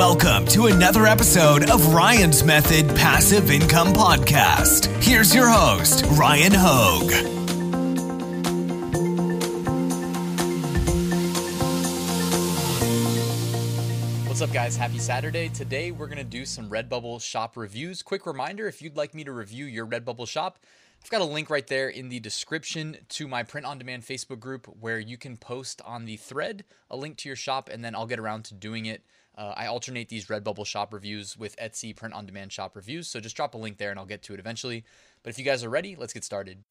Welcome to another episode of Ryan's Method Passive Income Podcast. Here's your host, Ryan Hogue. What's up, guys? Happy Saturday. Today, we're going to do some Redbubble shop reviews. Quick reminder if you'd like me to review your Redbubble shop, I've got a link right there in the description to my print on demand Facebook group where you can post on the thread a link to your shop, and then I'll get around to doing it. Uh, I alternate these Redbubble shop reviews with Etsy print on demand shop reviews. So just drop a link there and I'll get to it eventually. But if you guys are ready, let's get started.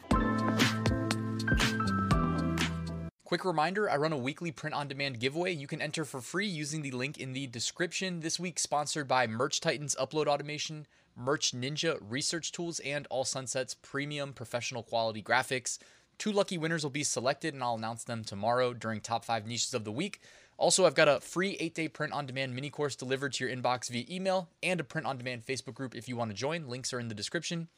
Quick reminder I run a weekly print on demand giveaway. You can enter for free using the link in the description. This week, sponsored by Merch Titans Upload Automation, Merch Ninja Research Tools, and All Sunsets Premium Professional Quality Graphics. Two lucky winners will be selected, and I'll announce them tomorrow during Top 5 Niches of the Week. Also, I've got a free eight day print on demand mini course delivered to your inbox via email and a print on demand Facebook group if you want to join. Links are in the description.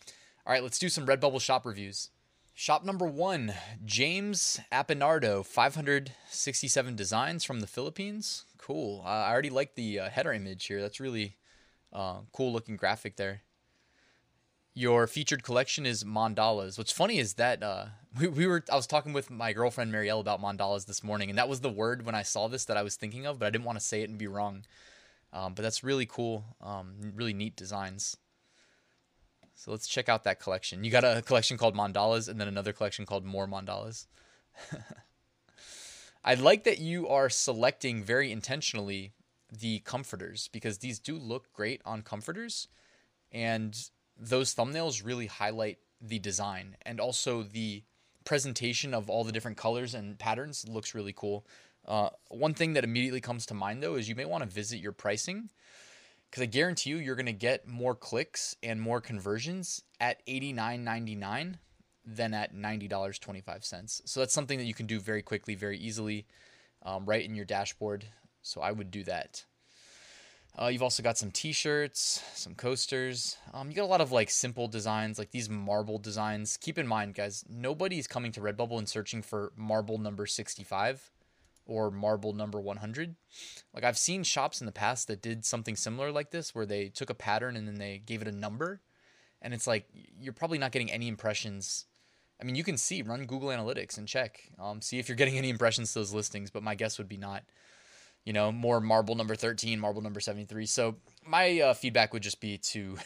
All right, let's do some Redbubble shop reviews. Shop number one James Apinardo, 567 designs from the Philippines. Cool. Uh, I already like the uh, header image here. That's really uh, cool looking graphic there. Your featured collection is mandalas. What's funny is that uh, we, we were I was talking with my girlfriend Marielle about mandalas this morning, and that was the word when I saw this that I was thinking of, but I didn't want to say it and be wrong. Um, but that's really cool, um, really neat designs. So let's check out that collection. You got a collection called mandalas, and then another collection called more mandalas. I like that you are selecting very intentionally the comforters because these do look great on comforters, and those thumbnails really highlight the design and also the presentation of all the different colors and patterns looks really cool. Uh, one thing that immediately comes to mind though is you may want to visit your pricing because I guarantee you you're going to get more clicks and more conversions at $89.99 than at $90.25. So that's something that you can do very quickly, very easily, um, right in your dashboard. So I would do that. Uh, you've also got some t-shirts, some coasters. Um, you got a lot of like simple designs, like these marble designs. Keep in mind, guys, nobody's coming to Redbubble and searching for marble number 65 or marble number 100. Like I've seen shops in the past that did something similar like this, where they took a pattern and then they gave it a number, and it's like you're probably not getting any impressions. I mean, you can see, run Google Analytics and check, um, see if you're getting any impressions to those listings. But my guess would be not you know, more marble number 13, marble number 73. So my uh, feedback would just be to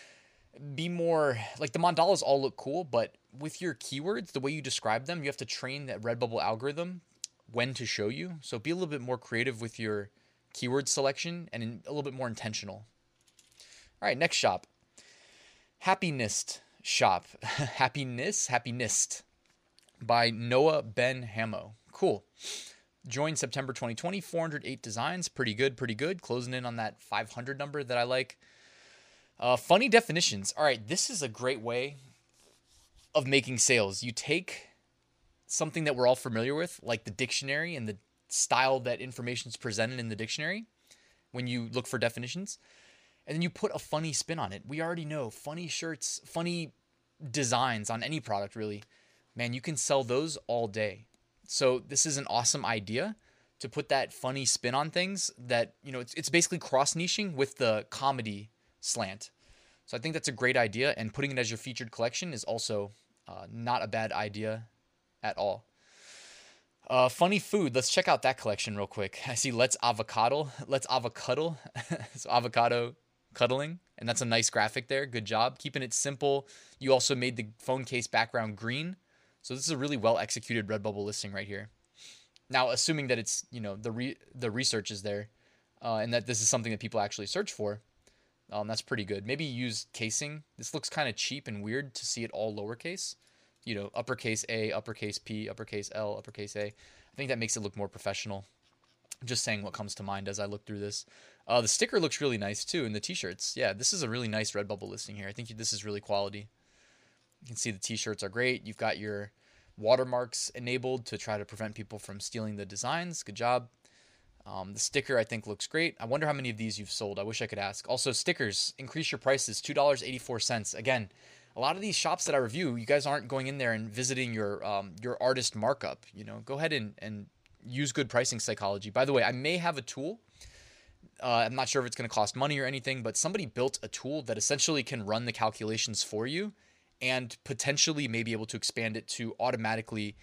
be more like the mandalas all look cool, but with your keywords, the way you describe them, you have to train that Redbubble algorithm when to show you. So be a little bit more creative with your keyword selection and a little bit more intentional. All right, next shop. Happiness shop. Happiness, Happiness by Noah Ben Hamo. Cool. Joined September 2020, 408 designs. Pretty good, pretty good. Closing in on that 500 number that I like. Uh, funny definitions. All right, this is a great way of making sales. You take something that we're all familiar with, like the dictionary and the style that information is presented in the dictionary when you look for definitions, and then you put a funny spin on it. We already know funny shirts, funny designs on any product, really. Man, you can sell those all day. So this is an awesome idea to put that funny spin on things that, you know, it's, it's basically cross niching with the comedy slant. So I think that's a great idea. And putting it as your featured collection is also uh, not a bad idea at all. Uh, funny food. Let's check out that collection real quick. I see Let's Avocado. Let's Avocado. so avocado cuddling. And that's a nice graphic there. Good job. Keeping it simple. You also made the phone case background green. So this is a really well executed Redbubble listing right here. Now, assuming that it's you know the re- the research is there, uh, and that this is something that people actually search for, um, that's pretty good. Maybe use casing. This looks kind of cheap and weird to see it all lowercase. You know, uppercase A, uppercase P, uppercase L, uppercase A. I think that makes it look more professional. Just saying what comes to mind as I look through this. Uh, the sticker looks really nice too, and the t-shirts. Yeah, this is a really nice Redbubble listing here. I think this is really quality. You can see the t-shirts are great. You've got your watermarks enabled to try to prevent people from stealing the designs. Good job. Um, the sticker I think looks great. I wonder how many of these you've sold. I wish I could ask. Also, stickers increase your prices two dollars eighty four cents. Again, a lot of these shops that I review, you guys aren't going in there and visiting your um, your artist markup. You know, go ahead and and use good pricing psychology. By the way, I may have a tool Uh, I'm not sure if it's going to cost money or anything, but somebody built a tool that essentially can run the calculations for you and potentially may be able to expand it to automatically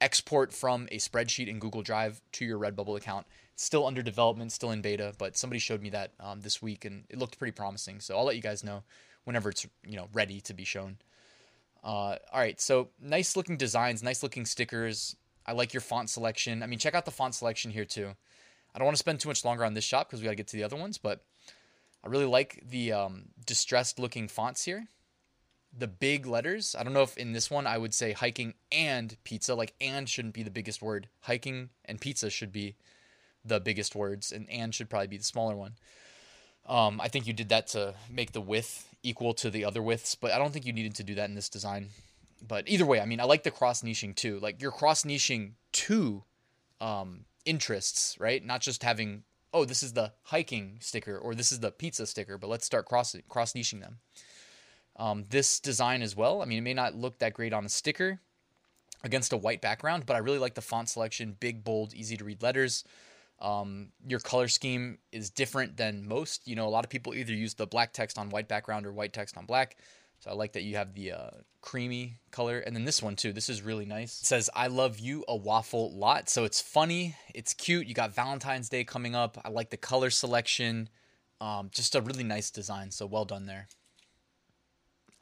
export from a spreadsheet in Google Drive to your Redbubble account. It's still under development, still in beta, but somebody showed me that um, this week and it looked pretty promising. So I'll let you guys know whenever it's you know ready to be shown. Uh, all right, so nice looking designs, nice looking stickers. I like your font selection. I mean, check out the font selection here too. I don't want to spend too much longer on this shop because we got to get to the other ones, but I really like the um, distressed looking fonts here. The big letters. I don't know if in this one I would say hiking and pizza. Like and shouldn't be the biggest word. Hiking and pizza should be the biggest words, and and should probably be the smaller one. Um, I think you did that to make the width equal to the other widths, but I don't think you needed to do that in this design. But either way, I mean, I like the cross niching too. Like you're cross niching two um, interests, right? Not just having oh, this is the hiking sticker or this is the pizza sticker, but let's start cross cross niching them. Um, this design as well. I mean, it may not look that great on a sticker against a white background, but I really like the font selection, big, bold, easy to read letters. Um, your color scheme is different than most. You know, a lot of people either use the black text on white background or white text on black. So I like that you have the uh, creamy color. And then this one too. This is really nice. It says, I love you a waffle lot. So it's funny. It's cute. You got Valentine's Day coming up. I like the color selection. Um, just a really nice design. So well done there.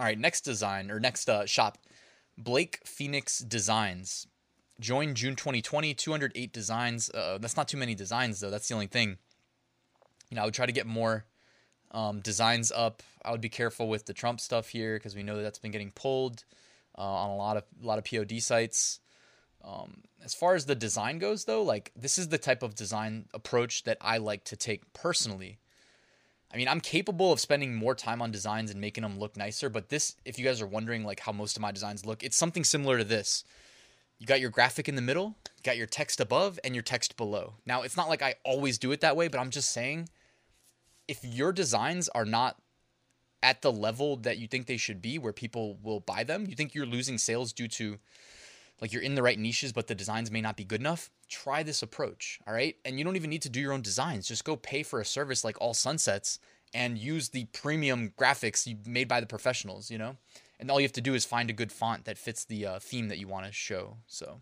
All right, next design or next uh, shop, Blake Phoenix Designs. Join June 2020, 208 designs. Uh, that's not too many designs though. That's the only thing. You know, I would try to get more um, designs up. I would be careful with the Trump stuff here because we know that that's been getting pulled uh, on a lot of a lot of POD sites. Um, as far as the design goes, though, like this is the type of design approach that I like to take personally. I mean, I'm capable of spending more time on designs and making them look nicer, but this, if you guys are wondering like how most of my designs look, it's something similar to this. You got your graphic in the middle, got your text above, and your text below. Now, it's not like I always do it that way, but I'm just saying if your designs are not at the level that you think they should be where people will buy them, you think you're losing sales due to like you're in the right niches but the designs may not be good enough, try this approach, all right? And you don't even need to do your own designs. Just go pay for a service like All Sunsets and use the premium graphics made by the professionals, you know? And all you have to do is find a good font that fits the uh, theme that you want to show. So,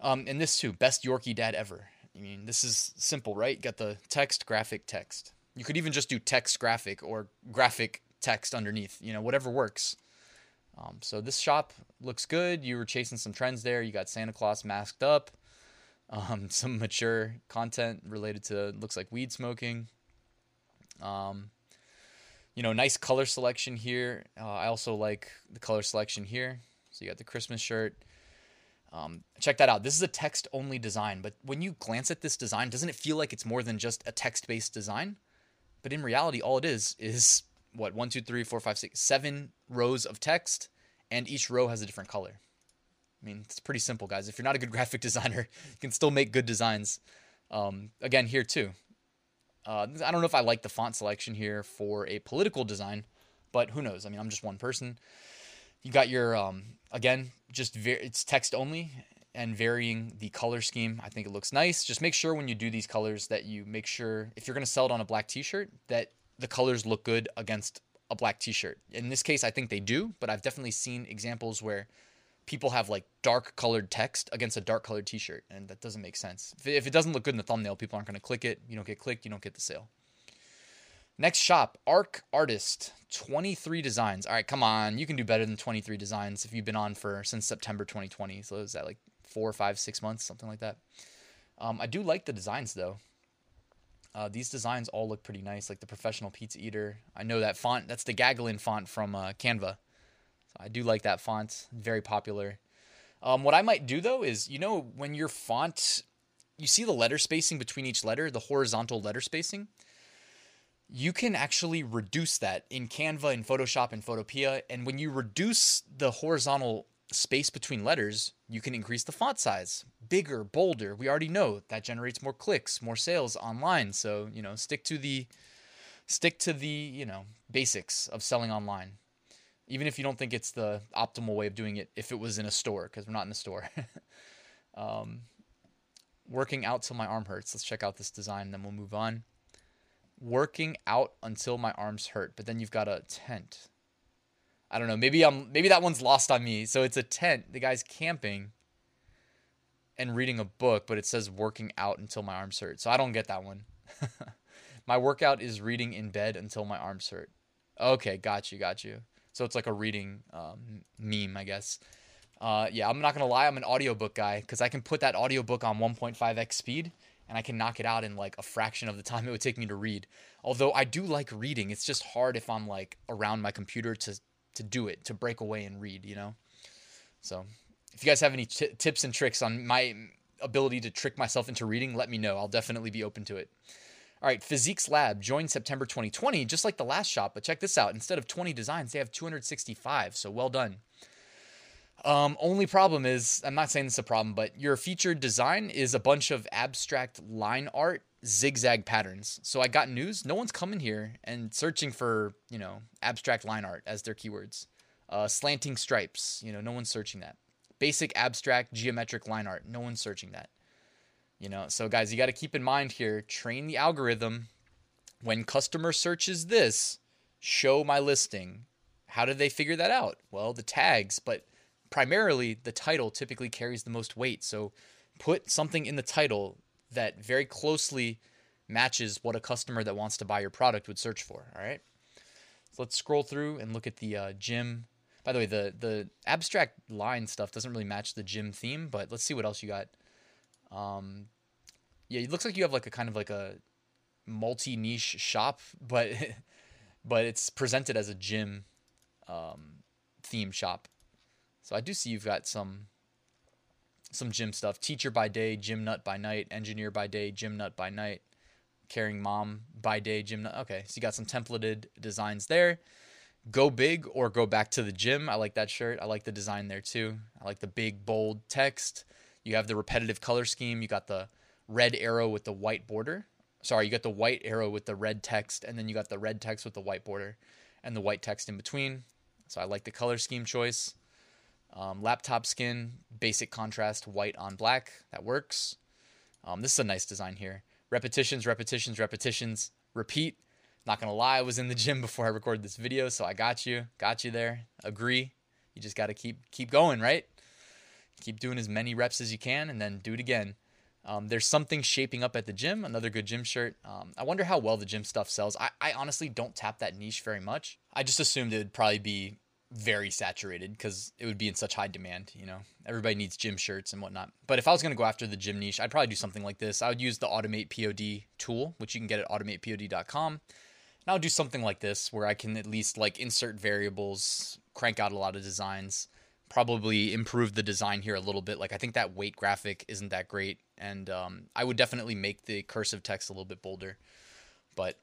um, and this too, best Yorkie dad ever. I mean, this is simple, right? Got the text, graphic, text. You could even just do text graphic or graphic text underneath, you know, whatever works. Um, so this shop looks good. You were chasing some trends there. You got Santa Claus masked up, um, some mature content related to looks like weed smoking. Um, you know, nice color selection here. Uh, I also like the color selection here. So you got the Christmas shirt. Um, check that out. This is a text only design, but when you glance at this design, doesn't it feel like it's more than just a text based design? But in reality, all it is is what one, two, three, four, five, six, seven rows of text, and each row has a different color. I mean, it's pretty simple, guys. If you're not a good graphic designer, you can still make good designs. Um, again, here too. Uh, I don't know if I like the font selection here for a political design, but who knows? I mean, I'm just one person. You got your um, again, just very it's text only, and varying the color scheme. I think it looks nice. Just make sure when you do these colors that you make sure if you're going to sell it on a black t-shirt that the colors look good against a black t-shirt. In this case, I think they do, but I've definitely seen examples where people have like dark colored text against a dark colored t-shirt and that doesn't make sense. If it doesn't look good in the thumbnail, people aren't going to click it. You don't get clicked, you don't get the sale. Next shop, Arc Artist, 23 designs. All right, come on, you can do better than 23 designs if you've been on for since September 2020. So is that like four, five, six months, something like that. Um, I do like the designs though. Uh, these designs all look pretty nice, like the professional pizza eater. I know that font. That's the Gagalin font from uh, Canva. So I do like that font. Very popular. Um, what I might do though is, you know, when your font, you see the letter spacing between each letter, the horizontal letter spacing. You can actually reduce that in Canva, in Photoshop, and Photopea. And when you reduce the horizontal space between letters, you can increase the font size. Bigger, bolder. We already know that generates more clicks, more sales online. So, you know, stick to the stick to the, you know, basics of selling online. Even if you don't think it's the optimal way of doing it if it was in a store because we're not in a store. um, working out till my arm hurts. Let's check out this design then we'll move on. working out until my arms hurt. But then you've got a tent. I don't know. Maybe I'm maybe that one's lost on me. So it's a tent. The guy's camping and reading a book, but it says working out until my arms hurt. So I don't get that one. my workout is reading in bed until my arms hurt. Okay, got you, got you. So it's like a reading um, meme, I guess. Uh, yeah, I'm not gonna lie, I'm an audiobook guy because I can put that audiobook on 1.5x speed and I can knock it out in like a fraction of the time it would take me to read. Although I do like reading, it's just hard if I'm like around my computer to to do it, to break away and read, you know. So, if you guys have any t- tips and tricks on my ability to trick myself into reading, let me know. I'll definitely be open to it. All right, Physiques Lab joined September 2020, just like the last shop. But check this out: instead of 20 designs, they have 265. So well done. Um, only problem is, I'm not saying this is a problem, but your featured design is a bunch of abstract line art zigzag patterns. So I got news. No one's coming here and searching for, you know, abstract line art as their keywords. Uh, slanting stripes, you know, no one's searching that. Basic abstract geometric line art, no one's searching that. You know, so guys, you got to keep in mind here, train the algorithm. When customer searches this, show my listing. How did they figure that out? Well, the tags, but primarily the title typically carries the most weight. So put something in the title that very closely matches what a customer that wants to buy your product would search for. All right. So let's scroll through and look at the uh, gym. By the way, the the abstract line stuff doesn't really match the gym theme, but let's see what else you got. Um, yeah, it looks like you have like a kind of like a multi niche shop, but but it's presented as a gym um, theme shop. So I do see you've got some some gym stuff. Teacher by day, gym nut by night. Engineer by day, gym nut by night. Caring mom by day, gym nut. Okay, so you got some templated designs there. Go big or go back to the gym. I like that shirt. I like the design there too. I like the big bold text. You have the repetitive color scheme. You got the red arrow with the white border. Sorry, you got the white arrow with the red text, and then you got the red text with the white border and the white text in between. So I like the color scheme choice. Um, laptop skin, basic contrast, white on black. That works. Um, this is a nice design here. Repetitions, repetitions, repetitions. Repeat. Not gonna lie, I was in the gym before I recorded this video, so I got you. Got you there. Agree. You just gotta keep keep going, right? Keep doing as many reps as you can, and then do it again. Um, there's something shaping up at the gym. Another good gym shirt. Um, I wonder how well the gym stuff sells. I, I honestly don't tap that niche very much. I just assumed it would probably be very saturated because it would be in such high demand. You know, everybody needs gym shirts and whatnot. But if I was going to go after the gym niche, I'd probably do something like this. I would use the Automate POD tool, which you can get at automatepod.com. And I'll do something like this where I can at least like insert variables, crank out a lot of designs, probably improve the design here a little bit. Like I think that weight graphic isn't that great, and um, I would definitely make the cursive text a little bit bolder. But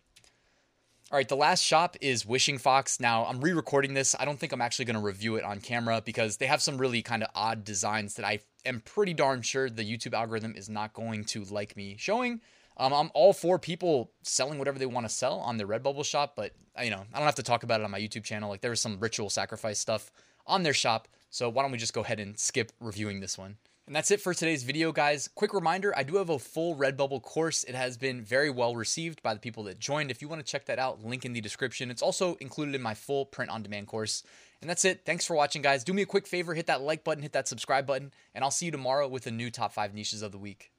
all right, the last shop is Wishing Fox. Now, I'm re recording this. I don't think I'm actually going to review it on camera because they have some really kind of odd designs that I am pretty darn sure the YouTube algorithm is not going to like me showing. Um, I'm all for people selling whatever they want to sell on their Redbubble shop, but uh, you know, I don't have to talk about it on my YouTube channel. Like there was some ritual sacrifice stuff on their shop, so why don't we just go ahead and skip reviewing this one? And that's it for today's video, guys. Quick reminder I do have a full Redbubble course. It has been very well received by the people that joined. If you want to check that out, link in the description. It's also included in my full print on demand course. And that's it. Thanks for watching, guys. Do me a quick favor hit that like button, hit that subscribe button, and I'll see you tomorrow with a new top five niches of the week.